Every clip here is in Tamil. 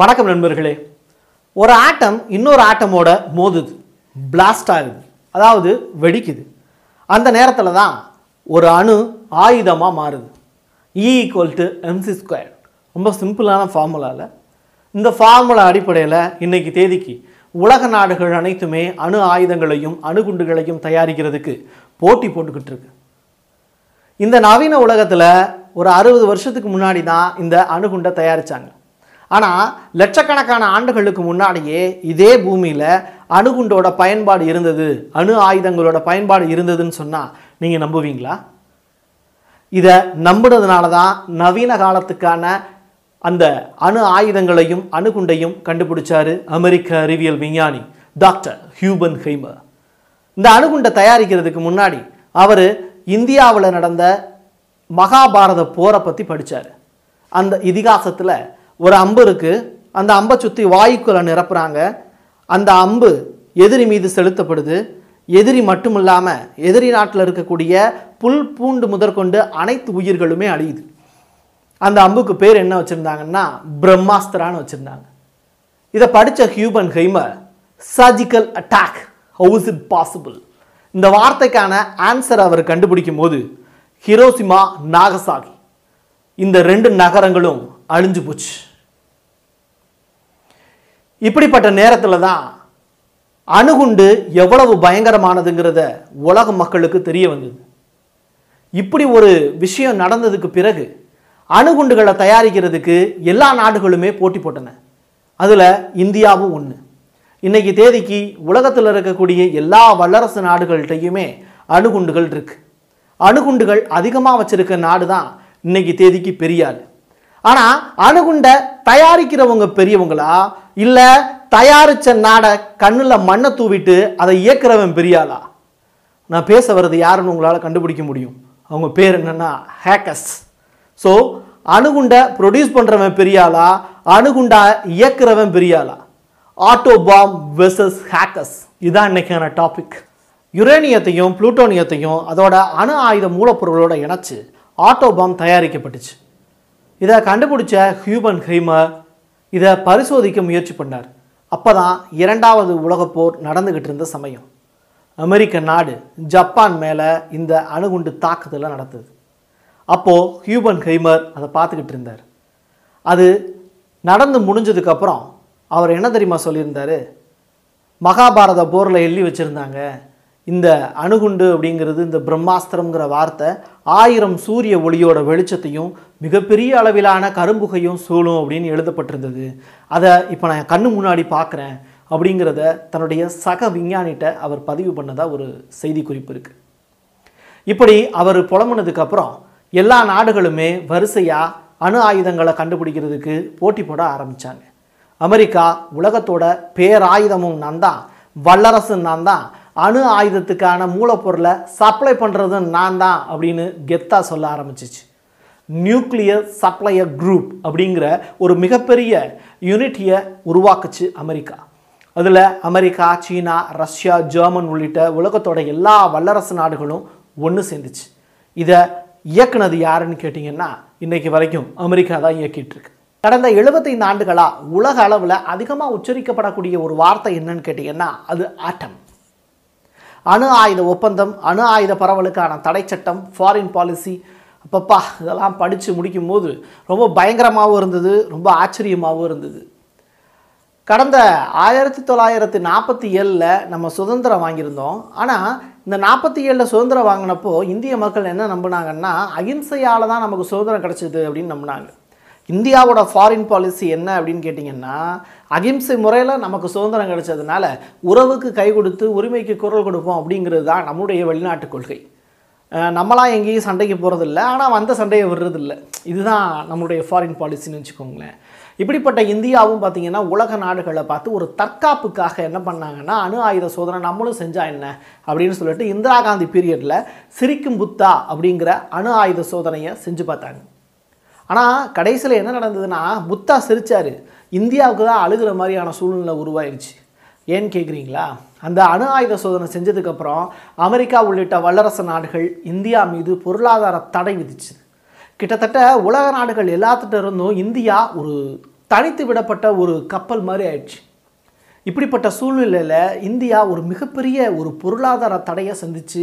வணக்கம் நண்பர்களே. ஒரு ஆட்டம் இன்னொரு ஆட்டமோட மோதுது பிளாஸ்ட் ஆகுது அதாவது வெடிக்குது. அந்த நேரத்தில் தான் ஒரு அணு ஆயுதமாக மாறுது. E equal to MC square ரொம்ப சிம்பிளான ஃபார்முலாவில் இந்த ஃபார்முலா அடிப்படையில் இன்றைக்கி தேதிக்கு உலக நாடுகள் அனைத்துமே அணு ஆயுதங்களையும் அணுகுண்டுகளையும் தயாரிக்கிறதுக்கு போட்டி போட்டுக்கிட்டு இருக்கு. இந்த நவீன உலகத்தில் ஒரு அறுபது வருஷத்துக்கு முன்னாடி தான் இந்த அணுகுண்டை தயாரித்தாங்க ஆனால் லட்சக்கணக்கான ஆண்டுகளுக்கு முன்னாடியே இதே பூமியில் அணுகுண்டோட பயன்பாடு இருந்தது. அணு ஆயுதங்களோட பயன்பாடு இருந்ததுன்னு சொன்னால் நீங்கள் நம்புவீங்களா? இதை நம்புனதுனால தான் நவீன காலத்துக்கான அந்த அணு ஆயுதங்களையும் அணுகுண்டையும் கண்டுபிடிச்சாரு அமெரிக்க அறிவியல் விஞ்ஞானி டாக்டர் ஹியூபன் ஹெய்மர். இந்த அணுகுண்டை தயாரிக்கிறதுக்கு முன்னாடி அவர் இந்தியாவில் நடந்த மகாபாரத போரை பற்றி படித்தார் அந்த இதிகாசத்தில் ஒரு அம்பு இருக்குது அந்த அம்பை சுற்றி வாயுக்குள்ள நிரப்புகிறாங்க அந்த அம்பு எதிரி மீது செலுத்தப்படுது. எதிரி மட்டும் இல்லாமல் எதிரி நாட்டில் இருக்கக்கூடிய புல் பூண்டு முதற்கொண்டு அனைத்து உயிர்களுமே அழியுது. அந்த அம்புக்கு பேர் என்ன வச்சுருந்தாங்கன்னா பிரம்மாஸ்திரான்னு வச்சுருந்தாங்க. இதை படித்த Oppenheimer surgical attack how's it possible இந்த வார்த்தைக்கான ஆன்சர் அவர் கண்டுபிடிக்கும் போது ஹிரோசிமா நாகசாகி இந்த ரெண்டு நகரங்களும் அழிஞ்சு போச்சு. இப்படிப்பட்ட நேரத்தில் தான் அணுகுண்டு எவ்வளவு பயங்கரமானதுங்கிறத உலக மக்களுக்கு தெரிய வந்தது. இப்படி ஒரு விஷயம் நடந்ததுக்கு பிறகு அணுகுண்டுகளை தயாரிக்கிறதுக்கு எல்லா நாடுகளுமே போட்டி போட்டன. அதில் இந்தியாவும் ஒன்று இன்னைக்கு தேதிக்கு உலகத்தில் இருக்கக்கூடிய எல்லா வல்லரசு நாடுகள்கிட்டையுமே அணுகுண்டுகள் இருக்குது அணுகுண்டுகள் அதிகமாக வச்சுருக்க நாடு தான் இன்றைக்கி தேதிக்கு பெரிய ஆள் ஆனால் அணுகுண்டை தயாரிக்கிறவங்க பெரியவங்களா? இல்லை தயாரித்த நாடை கண்ணில் மண்ணை தூவிட்டு அதை இயக்குறவன் பெரியாளா? நான் பேச வர்றது யாருன்னு உங்களால் கண்டுபிடிக்க முடியும். அவங்க பேர் என்னென்னா ஹேக்கர்ஸ். ஸோ அணுகுண்டை ப்ரொடியூஸ் பண்ணுறவன் பெரியாளா? அணுகுண்டா இயக்குறவன் பெரியாளா? ஆட்டோ பாம் வெர்சஸ் ஹேக்கர்ஸ் இதுதான் இன்னைக்கான டாபிக் யுரேனியத்தையும் புளூட்டோனியத்தையும் அதோட அணு ஆயுத மூலப்பொருளோட இணைச்சு ஆட்டோ பாம் தயாரிக்கப்பட்டுச்சு. இதை கண்டுபிடிச்ச ஹியூபன் ஹெய்மர் இதை பரிசோதிக்க முயற்சி பண்ணார். அப்போ தான் இரண்டாவது உலகப்போர் நடந்துக்கிட்டு இருந்த சமயம். அமெரிக்க நாடு ஜப்பான் மேலே இந்த அணுகுண்டு தாக்குதலை நடத்துது. அப்போது ஹியூபன் ஹெய்மர் அதை பார்த்துக்கிட்டு இருந்தார். அது நடந்து முடிஞ்சதுக்கப்புறம் அவர் என்ன தெரியுமா சொல்லியிருந்தாரு? மகாபாரத போரில் எழுதி வச்சுருந்தாங்க. இந்த அணுகுண்டு அப்படிங்கிறது இந்த பிரம்மாஸ்திரம்ங்கிற வார்த்தை ஆயிரம் சூரிய ஒளியோட வெளிச்சத்தையும் மிகப்பெரிய அளவிலான கரும்புகையும் சூழும் அப்படின்னு எழுதப்பட்டிருந்தது. அதை இப்போ நான் கண்ணு முன்னாடி பார்க்குறேன் அப்படிங்கிறத தன்னுடைய சக விஞ்ஞானிகிட்ட அவர் பதிவு பண்ணதாக ஒரு செய்தி குறிப்பு இருக்குது இப்படி அவர் புலம்புனதுக்கு அப்புறம் எல்லா நாடுகளுமே வரிசையாக அணு ஆயுதங்களை கண்டுபிடிக்கிறதுக்கு போட்டி போட ஆரம்பித்தாங்க அமெரிக்கா உலகத்தோட பேராயுதமும் நான் தான் வல்லரசு நான் தான் அணு ஆயுதத்துக்கான மூலப்பொருளை சப்ளை பண்ணுறதும் நான் தான் அப்படின்னு கெத்தா சொல்ல ஆரம்பிச்சிச்சு. நியூக்ளியர் சப்ளையர் குரூப் அப்படிங்கிற ஒரு மிகப்பெரிய யூனிட்டியை உருவாக்குச்சு அமெரிக்கா. அதில் அமெரிக்கா சீனா ரஷ்யா ஜெர்மன் உள்ளிட்ட உலகத்தோட எல்லா வல்லரசு நாடுகளும் ஒன்று சேர்ந்துச்சு. இதை இயக்குனது யாருன்னு கேட்டிங்கன்னா இன்றைக்கு வரைக்கும் அமெரிக்கா தான் இயக்கிட்டுருக்கு கடந்த எழுபத்தைந்து ஆண்டுகளாக உலக அளவில் அதிகமாக உச்சரிக்கப்படக்கூடிய ஒரு வார்த்தை என்னன்னு கேட்டிங்கன்னா அது ஆட்டம் அணு ஆயுத ஒப்பந்தம் அணு ஆயுத பரவலுக்கான தடை சட்டம் ஃபாரின் பாலிசி அப்பப்பா இதெல்லாம் படித்து முடிக்கும் போது ரொம்ப பயங்கரமாகவும் இருந்தது ரொம்ப ஆச்சரியமாகவும் இருந்தது. கடந்த ஆயிரத்தி தொள்ளாயிரத்தி நாற்பத்தி ஏழில் நம்ம சுதந்திரம் வாங்கியிருந்தோம். ஆனால் இந்த நாற்பத்தி ஏழில் சுதந்திரம் வாங்கினப்போ இந்திய மக்கள் என்ன நம்பினாங்கன்னா அகிம்சையால் தான் நமக்கு சுதந்திரம் கிடச்சிது அப்படின்னு நம்பினாங்க. இந்தியாவோட ஃபாரின் பாலிசி என்ன அப்படின்னு கேட்டிங்கன்னா அகிம்சை முறையில் நமக்கு சுதந்திரம் கிடைச்சதுனால உறவுக்கு கை கொடுத்து உரிமைக்கு குரல் கொடுப்போம் அப்படிங்கிறது தான் நம்முடைய வெளிநாட்டு கொள்கை. நம்மளாம் எங்கேயும் சண்டைக்கு போகிறதில்ல ஆனால் வந்த சண்டையை விடுறதில்ல. இதுதான் நம்மளுடைய ஃபாரின் பாலிசின்னு வச்சுக்கோங்களேன். இப்படிப்பட்ட இந்தியாவும் பார்த்தீங்கன்னா உலக நாடுகளை பார்த்து ஒரு தற்காப்புக்காக என்ன பண்ணாங்கன்னா அணு ஆயுத சோதனை நம்மளும் செஞ்சால் என்ன அப்படின்னு சொல்லிட்டு இந்திரா காந்தி பீரியடில் சிரிக்கும் புத்தா அப்படிங்கிற அணு ஆயுத சோதனையை செஞ்சு பார்த்தாங்க. ஆனால் கடைசியில் என்ன நடந்ததுன்னா முத்தா சிரித்தார் இந்தியாவுக்கு தான் அழுகிற மாதிரியான சூழ்நிலை உருவாயிருச்சு. ஏன்னு கேட்குறீங்களா அந்த அணு ஆயுத சோதனை செஞ்சதுக்கப்புறம் அமெரிக்கா உள்ளிட்ட வல்லரசு நாடுகள் இந்தியா மீது பொருளாதார தடை விதிச்சு. கிட்டத்தட்ட உலக நாடுகள் எல்லாத்துட்ட இருந்தும் இந்தியா ஒரு தனித்து விடப்பட்ட ஒரு கப்பல் மாதிரி ஆயிடுச்சு. இப்படிப்பட்ட சூழ்நிலையில் இந்தியா ஒரு மிகப்பெரிய ஒரு பொருளாதார தடையை சந்தித்து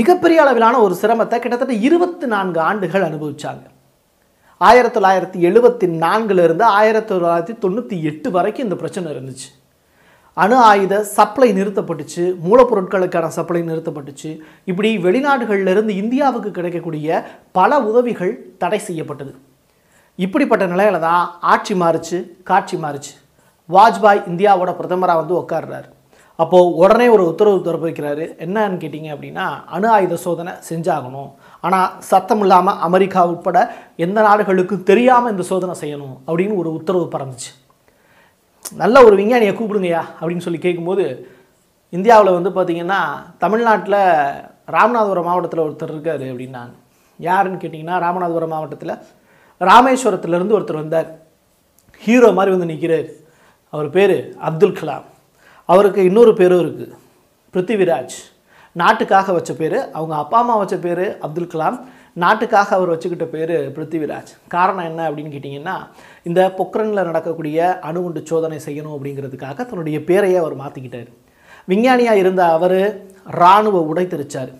மிகப்பெரிய அளவிலான ஒரு சிரமத்தை கிட்டத்தட்ட இருபத்தி நான்கு ஆண்டுகள் அனுபவிச்சாங்க. ஆயிரத்தி தொள்ளாயிரத்தி எழுபத்தி நான்குலேருந்து ஆயிரத்தி தொள்ளாயிரத்தி தொண்ணூற்றி எட்டு வரைக்கும் இந்த பிரச்சனை இருந்துச்சு. அணு ஆயுத சப்ளை நிறுத்தப்பட்டுச்சு மூலப்பொருட்களுக்கான சப்ளை நிறுத்தப்பட்டுச்சு. இப்படி வெளிநாடுகளிலிருந்து இந்தியாவுக்கு கிடைக்கக்கூடிய பல உதவிகள் தடை செய்யப்பட்டது. இப்படிப்பட்ட நிலையில தான் ஆட்சி மாறுச்சு காட்சி மாறுச்சு. வாஜ்பாய் இந்தியாவோட பிரதமராக வந்து உட்கார்றாரு அப்போது உடனே ஒரு உத்தரவு பிறப்பிக்கிறாரு. என்னன்னு கேட்டிங்க அப்படின்னா அணு ஆயுத சோதனை செஞ்சாகணும். ஆனால் சத்தம் இல்லாமல் அமெரிக்கா உட்பட எந்த நாடுகளுக்கும் தெரியாமல் இந்த சோதனை செய்யணும் அப்படின்னு ஒரு உத்தரவு பறந்துச்சு. நல்ல ஒரு விஞ்ஞானியை கூப்பிடுங்கய்யா அப்படின்னு சொல்லி கேட்கும்போது இந்தியாவில் வந்து பார்த்திங்கன்னா தமிழ்நாட்டில் ராமநாதபுரம் மாவட்டத்தில் ஒருத்தர் இருக்கார் அப்படின்னாங்க. யாருன்னு கேட்டிங்கன்னா ராமநாதபுரம் மாவட்டத்தில் ராமேஸ்வரத்துலேருந்து ஒருத்தர் வந்தார். ஹீரோ மாதிரி வந்து நிற்கிறார் அவர் பேர் அப்துல் கலாம். அவருக்கு இன்னொரு பேரும் இருக்குது பிருத்திவிராஜ். நாட்டுக்காக வச்ச பேர் அவங்க அப்பா அம்மா வச்ச பேர் அப்துல் கலாம். நாட்டுக்காக அவர் வச்சுக்கிட்ட பேர் பிருத்திவிராஜ். காரணம் என்ன அப்படின்னு கேட்டிங்கன்னா இந்த பொக்ரனில் நடக்கக்கூடிய அணுகுண்டு சோதனை செய்யணும் அப்படிங்கிறதுக்காக தன்னுடைய பேரையே அவர் மாற்றிக்கிட்டார் விஞ்ஞானியாக இருந்த அவர் இராணுவ உடை தெரிச்சார்.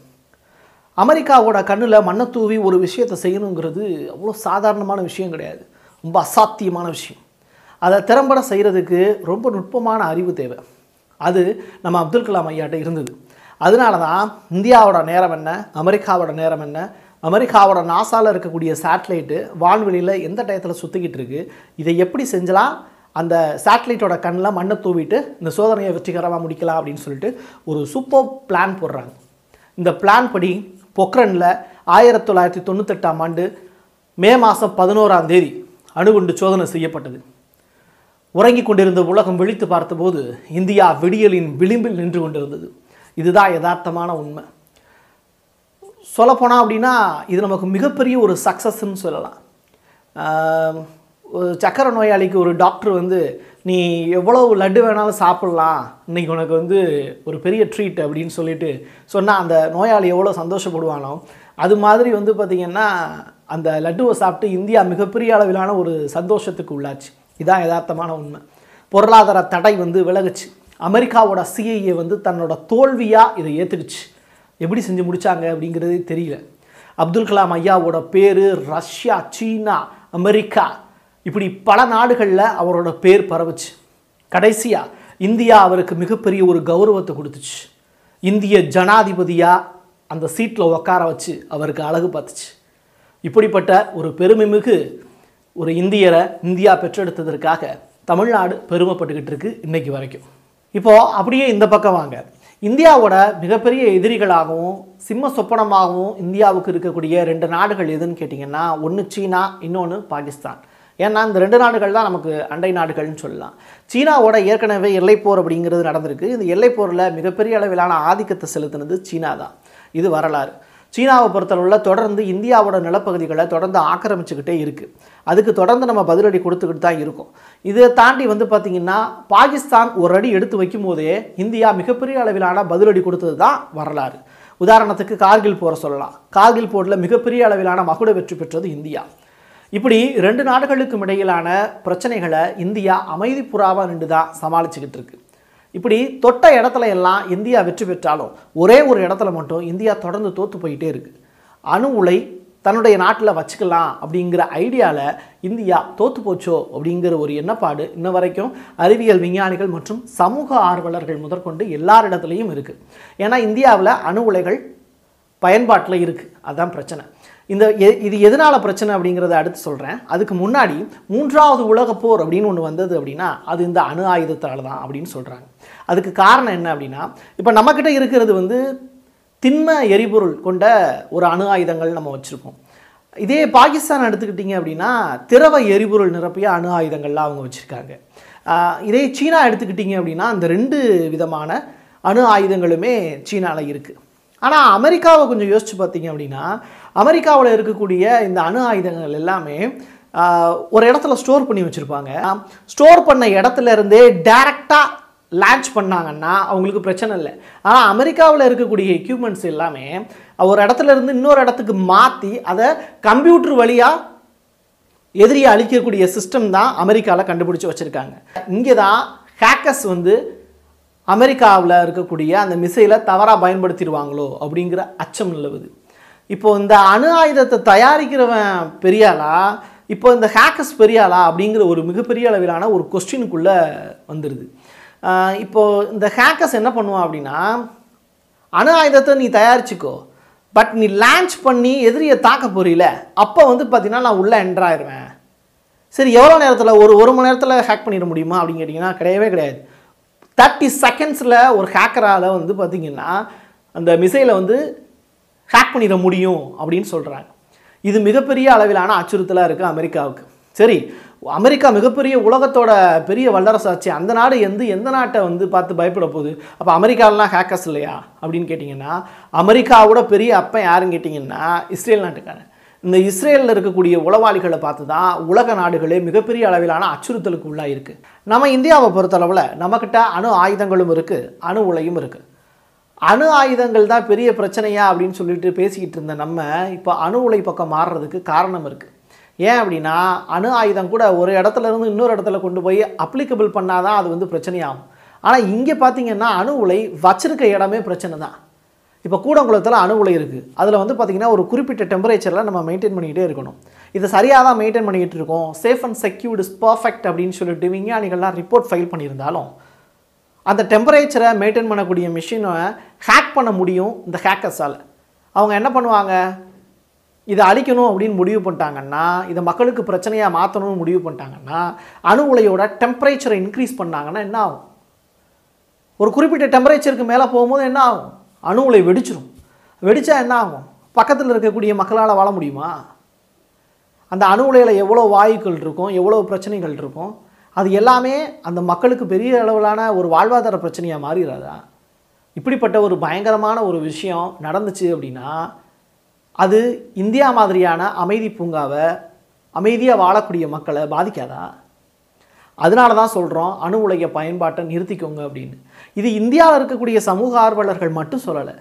அமெரிக்காவோட கண்ணில் மண்ணை தூவி ஒரு விஷயத்தை செய்யணுங்கிறது அவ்வளோ சாதாரணமான விஷயம் கிடையாது. ரொம்ப அசாத்தியமான விஷயம். அதை திறம்பட செய்கிறதுக்கு ரொம்ப நுட்பமான அறிவு தேவை. அது நம்ம அப்துல் கலாம் ஐயாட்ட இருந்தது. அதனால தான் இந்தியாவோட நேரம் என்ன? அமெரிக்காவோட நேரம் என்ன? அமெரிக்காவோட நாசாவில் இருக்கக்கூடிய சேட்டலைட்டு வான்வெளியில் எந்த டயத்தில் சுற்றிக்கிட்டு இருக்கு? இதை எப்படி செஞ்சலாம்? அந்த சேட்டலைட்டோட கண்ணில் மண்ணை தூவிட்டு இந்த சோதனையை வெற்றிகரமாக முடிக்கலாம் அப்படின்னு சொல்லிட்டு ஒரு சூப்பர் பிளான் போடுறாங்க. இந்த பிளான் படி பொக்ரனில் ஆயிரத்தி தொள்ளாயிரத்தி தொண்ணூத்தெட்டாம் ஆண்டு மே மாதம் பதினோராம் தேதி அணுகுண்டு சோதனை செய்யப்பட்டது. உறங்கிக் கொண்டிருந்த உலகம் விழித்து பார்த்தபோது இந்தியா விடியலின் விளிம்பில் நின்று கொண்டிருந்தது. இதுதான் யதார்த்தமான உண்மை. சொல்லப்போனால் அப்படின்னா இது நமக்கு மிகப்பெரிய ஒரு சக்ஸஸ்ன்னு சொல்லலாம். ஒரு சக்கரை நோயாளிக்கு ஒரு டாக்டர் வந்து நீ எவ்வளோ லட்டு வேணாலும் சாப்பிட்லாம். இன்றைக்கி உனக்கு வந்து ஒரு பெரிய ட்ரீட் அப்படின்னு சொல்லிட்டு சொன்னால் அந்த நோயாளி எவ்வளோ சந்தோஷப்படுவானோ அது மாதிரி வந்து பார்த்திங்கன்னா அந்த லட்டுவை சாப்பிட்டு இந்தியா மிகப்பெரிய அளவிலான ஒரு சந்தோஷத்துக்கு உள்ளாச்சு. இதுதான் யதார்த்தமான உண்மை. பொருளாதார தடை வந்து விலகுச்சு. அமெரிக்காவோட சிஐஏ வந்து தன்னோட தோல்வியாக இதை ஏற்றுக்குச்சு எப்படி செஞ்சு முடித்தாங்க அப்படிங்கிறதே தெரியல. அப்துல் கலாம் ஐயாவோட பேர் ரஷ்யா சீனா அமெரிக்கா. இப்படி பல நாடுகளில் அவரோட பேர் பரவுச்சு. கடைசியாக இந்தியா அவருக்கு மிகப்பெரிய ஒரு கௌரவத்தை கொடுத்துச்சு. இந்திய ஜனாதிபதியாக அந்த சீட்டில் உட்கார வச்சு அவருக்கு அழகு பார்த்துச்சு. இப்படிப்பட்ட ஒரு பெருமைமிகு ஒரு இந்தியரை இந்தியா பெற்றெடுத்ததற்காக தமிழ்நாடு பெருமைப்பட்டுக்கிட்டு இருக்கு இன்றைக்கு வரைக்கும். இப்போது அப்படியே இந்த பக்கம் வாங்க. இந்தியாவோட மிகப்பெரிய எதிரிகளாகவும் சிம்ம சொப்பனமாகவும் இந்தியாவுக்கு இருக்கக்கூடிய ரெண்டு நாடுகள் எதுன்னு கேட்டிங்கன்னா ஒன்று சீனா இன்னொன்று பாகிஸ்தான். ஏன்னா இந்த ரெண்டு நாடுகள் தான் நமக்கு அண்டை நாடுகள்னு சொல்லலாம். சீனாவோட ஏற்கனவே எல்லைப்போர் அப்படிங்கிறது நடந்திருக்கு. இந்த எல்லைப்போரில் மிகப்பெரிய அளவிலான ஆதிக்கத்தை செலுத்தினது சீனா தான் இது வரலாறு. சீனாவை பொறுத்தளவில் தொடர்ந்து இந்தியாவோட நிலப்பகுதிகளை தொடர்ந்து ஆக்கிரமிச்சுக்கிட்டே இருக்குது அதுக்கு தொடர்ந்து நம்ம பதிலடி கொடுத்துக்கிட்டு தான் இருக்கோம். இதை தாண்டி வந்து பார்த்திங்கன்னா பாகிஸ்தான் ஒரு அடி எடுத்து வைக்கும் போதே இந்தியா மிகப்பெரிய அளவிலான பதிலடி கொடுத்தது தான் வரலாறு. உதாரணத்துக்கு கார்கில் போரை சொல்லலாம். கார்கில் போரில் மிகப்பெரிய அளவிலான மகுட வெற்றி பெற்றது இந்தியா. இப்படி ரெண்டு நாடுகளுக்கும் இடையிலான பிரச்சனைகளை இந்தியா அமைதி புறாவாக நின்று தான் சமாளிச்சுக்கிட்டு இருக்குது இப்படி தொட்ட இடத்துல எல்லாம் இந்தியா வெற்றி பெற்றாலும் ஒரே ஒரு இடத்துல மட்டும் இந்தியா தொடர்ந்து தோற்று போயிட்டே இருக்குது அணு உலை தன்னுடைய நாட்டில் வச்சுக்கலாம் அப்படிங்கிற ஐடியாவில் இந்தியா தோற்று போச்சோ அப்படிங்கிற ஒரு எண்ணப்பாடு இன்ன வரைக்கும் அறிவியல் விஞ்ஞானிகள் மற்றும் சமூக ஆர்வலர்கள் முதற்கொண்டு எல்லாரிடத்துலையும் இருக்குது ஏன்னா இந்தியாவில் அணு உலைகள் பயன்பாட்டில் இருக்குது அதுதான் பிரச்சனை. இந்த எ- இது எதனால் பிரச்சனை அப்படிங்கிறத அடுத்து சொல்கிறேன் அதுக்கு முன்னாடி மூன்றாவது உலகப்போர் அப்படின்னு ஒன்று வந்தது அப்படின்னா அது இந்த அணு ஆயுதத்தால் தான் அப்படின்னு சொல்கிறாங்க அதுக்கு காரணம் என்ன அப்படின்னா இப்போ நம்மக்கிட்ட இருக்கிறது வந்து திண்ம எரிபொருள் கொண்ட ஒரு அணு ஆயுதங்கள் நம்ம வச்சுருக்கோம். இதே பாகிஸ்தான் எடுத்துக்கிட்டிங்க அப்படின்னா திரவ எரிபொருள் நிரப்பிய அணு ஆயுதங்கள்லாம் அவங்க வச்சுருக்காங்க. இதே சீனா எடுத்துக்கிட்டிங்க அப்படின்னா அந்த ரெண்டு விதமான அணு ஆயுதங்களுமே சீனாவில் இருக்குது ஆனால் அமெரிக்காவை கொஞ்சம் யோசிச்சு பார்த்தீங்க அப்படின்னா அமெரிக்காவில் இருக்கக்கூடிய இந்த அணு ஆயுதங்கள் எல்லாமே ஒரு இடத்துல ஸ்டோர் பண்ணி வச்சுருப்பாங்க. ஸ்டோர் பண்ண இடத்துல இருந்தே டைரெக்டாக லான்ச் பண்ணாங்கன்னா அவங்களுக்கு பிரச்சனை இல்லை. ஆனால் அமெரிக்காவில் இருக்கக்கூடிய எக்யூப்மெண்ட்ஸ் எல்லாமே ஒரு இடத்துல இருந்து இன்னொரு இடத்துக்கு மாற்றி அதை கம்ப்யூட்டர் வழியாக எதிரியை அழிக்கக்கூடிய சிஸ்டம் தான் அமெரிக்காவில் கண்டுபிடிச்சி வச்சுருக்காங்க. இங்கே தான் ஹேக்கர்ஸ் வந்து அமெரிக்காவில் இருக்கக்கூடிய அந்த மிசைலை தவறாக பயன்படுத்திடுவாங்களோ அப்படிங்கிற அச்சம் நிலவுது. இப்போ இந்த அணு ஆயுதத்தை தயாரிக்கிறவன் பெரியாளா? இப்போ இந்த ஹேக்கர்ஸ் பெரியாளா? அப்படிங்கிற ஒரு மிகப்பெரிய அளவிலான ஒரு கொஸ்டினுக்குள்ளே வந்துடுது இப்போது இப்போ இந்த ஹேக்கர்ஸ் என்ன பண்ணுவான் அப்படின்னா அணு ஆயுதத்தை நீ தயாரிச்சுக்கோ பட் நீ லான்ச் பண்ணி எதிரியை தாக்க போறீல அப்போ வந்து பார்த்தீங்கன்னா நான் உள்ளே என்ட்ராயிருவேன் சரி எவ்வளோ நேரத்தில்? ஒரு ஒரு மணி நேரத்தில் ஹேக் பண்ணிட முடியுமா? அப்படின்னு கேட்டிங்கன்னா கிடையவே கிடையாது. தேர்ட்டி செகண்ட்ஸில் ஒரு ஹேக்கரால் வந்து பார்த்திங்கன்னா அந்த மிசைலை வந்து ஹேக் பண்ணிட முடியும் அப்படின்னு சொல்கிறாங்க இது மிகப்பெரிய அளவிலான அச்சுறுத்தலாக இருக்குது அமெரிக்காவுக்கு. சரி அமெரிக்கா மிகப்பெரிய உலகத்தோட பெரிய வல்லரசாச்சு. அந்த நாடு எந்த எந்த நாட்டை வந்து பார்த்து பயப்பட போகுது? அப்போ அமெரிக்காலலாம் ஹேக்கர்ஸ் இல்லையா? அப்படின்னு கேட்டிங்கன்னா அமெரிக்காவோட பெரிய அப்பன் யாருன்னு கேட்டிங்கன்னா இஸ்ரேல் நாட்டுக்காரன். இந்த இஸ்ரேலில் இருக்கக்கூடிய உளவாளிகளை பார்த்து தான் உலக நாடுகளே மிகப்பெரிய அளவிலான அச்சுறுத்தலுக்கு உள்ளாக இருக்குது நம்ம இந்தியாவை பொறுத்தளவில் நம்மக்கிட்ட அணு ஆயுதங்களும் இருக்குது அணு உலையும் இருக்குது அணு ஆயுதங்கள் தான் பெரிய பிரச்சனையா அப்படின்னு சொல்லிட்டு பேசிக்கிட்டு இருந்த நம்ம இப்போ அணு உலை பக்கம் மாறுறதுக்கு காரணம் இருக்குது ஏன் அப்படின்னா அணு ஆயுதம் கூட ஒரு இடத்துல இருந்து இன்னொரு இடத்துல கொண்டு போய் அப்ளிகபிள் பண்ணாதான் அது வந்து பிரச்சனையாகும். ஆனால் இங்கே பார்த்தீங்கன்னா அணு உலை வச்சிருக்க இடமே பிரச்சனை தான் இப்போ கூடங்குளத்தில் அணு உலை இருக்குது அதில் வந்து பார்த்திங்கன்னா ஒரு குறிப்பிட்ட டெம்பரேச்சரில் நம்ம மெயின்டைன் பண்ணிக்கிட்டே இருக்கணும். இதை சரியாக தான் மெயின்டைன் பண்ணிக்கிட்டு இருக்கோம். Safe and secured is perfect அப்படின்னு சொல்லிட்டு விஞ்ஞானிகள்லாம் ரிப்போர்ட் ஃபைல் பண்ணியிருந்தாலும் அந்த டெம்பரேச்சரை மெயின்டைன் பண்ணக்கூடிய மிஷினை ஹேக் பண்ண முடியும் இந்த ஹேக்கர்ஸால் அவங்க என்ன பண்ணுவாங்க? இதை அழிக்கணும் அப்படின்னு முடிவு பண்ணிட்டாங்கன்னா இதை மக்களுக்கு பிரச்சனையாக மாற்றணும்னு முடிவு பண்ணிட்டாங்கன்னா அணு உலையோட டெம்பரேச்சரை இன்க்ரீஸ் பண்ணாங்கன்னா என்ன ஆகும்? ஒரு குறிப்பிட்ட டெம்பரேச்சருக்கு மேலே போகும்போது என்ன ஆகும்? அணு உலை வெடிச்சிடும் வெடிச்சா என்ன ஆகும் பக்கத்தில் இருக்கக்கூடிய மக்களால் வாழ முடியுமா? அந்த அணு உலையில் எவ்வளோ வாயுக்கள் இருக்கும்? எவ்வளோ பிரச்சனைகள் இருக்கும்? அது எல்லாமே அந்த மக்களுக்கு பெரிய அளவிலான ஒரு வாழ்வாதார பிரச்சனையாக மாறிடாதா இப்படிப்பட்ட ஒரு பயங்கரமான ஒரு விஷயம் நடந்துச்சு அப்படின்னா அது இந்தியா மாதிரியான அமைதி பூங்காவை அமைதியாக வாழக்கூடிய மக்களை பாதிக்காதா? அதனால தான் சொல்கிறோம் அணு உலைய பயன்பாட்டை நிறுத்திக்கோங்க அப்படின்னு. இது இந்தியாவில் இருக்கக்கூடிய சமூக ஆர்வலர்கள் மட்டும் சொல்லலை.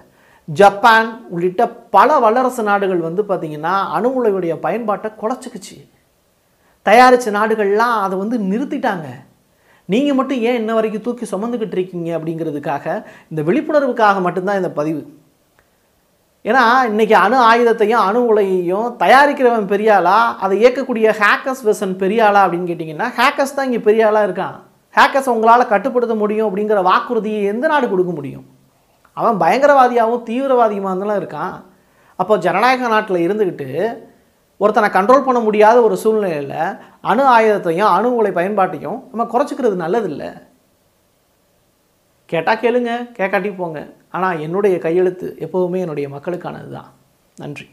ஜப்பான் உள்ளிட்ட பல வல்லரசு நாடுகள் வந்து பார்த்திங்கன்னா அணு உலையுடைய பயன்பாட்டை குறைச்சிக்கிச்சு. தயாரித்த நாடுகள்லாம் அதை வந்து நிறுத்திட்டாங்க. நீங்கள் மட்டும் ஏன் இன்ன வரைக்கும் தூக்கி சுமந்துக்கிட்டு இருக்கீங்க அப்படிங்கிறதுக்காக இந்த விழிப்புணர்வுக்காக மட்டும்தான் இந்த பதிவு. ஏன்னா இன்றைக்கி அணு ஆயுதத்தையும் அணு உலையையும் தயாரிக்கிறவன் பெரியாளா அதை இயக்கக்கூடிய ஹேக்கர்ஸ் வெர்சன் பெரியாளா அப்படின்னு கேட்டிங்கன்னா ஹேக்கர்ஸ் தான் இங்கே பெரியாளாக இருக்கான். ஹேக்கர்ஸ் உங்களால் கட்டுப்படுத்த முடியும் அப்படிங்கிற வாக்குறுதியை எந்த நாடு கொடுக்க முடியும்? அவன் பயங்கரவாதியாகவும் தீவிரவாதியுமாக இருந்தாலும் இருக்கான். அப்போ ஜனநாயக நாட்டில் இருந்துக்கிட்டு ஒருத்தனை கண்ட்ரோல் பண்ண முடியாத ஒரு சூழ்நிலையில் அணு ஆயுதத்தையும் அணு உலை பயன்பாட்டையும் நம்ம குறைச்சிக்கிறது நல்லதில்லை. கேட்டால் கேளுங்க கேட்காட்டி போங்க. ஆனால் என்னுடைய கையெழுத்து எப்போவுமே என்னுடைய மக்களுக்கானது தான் நன்றி.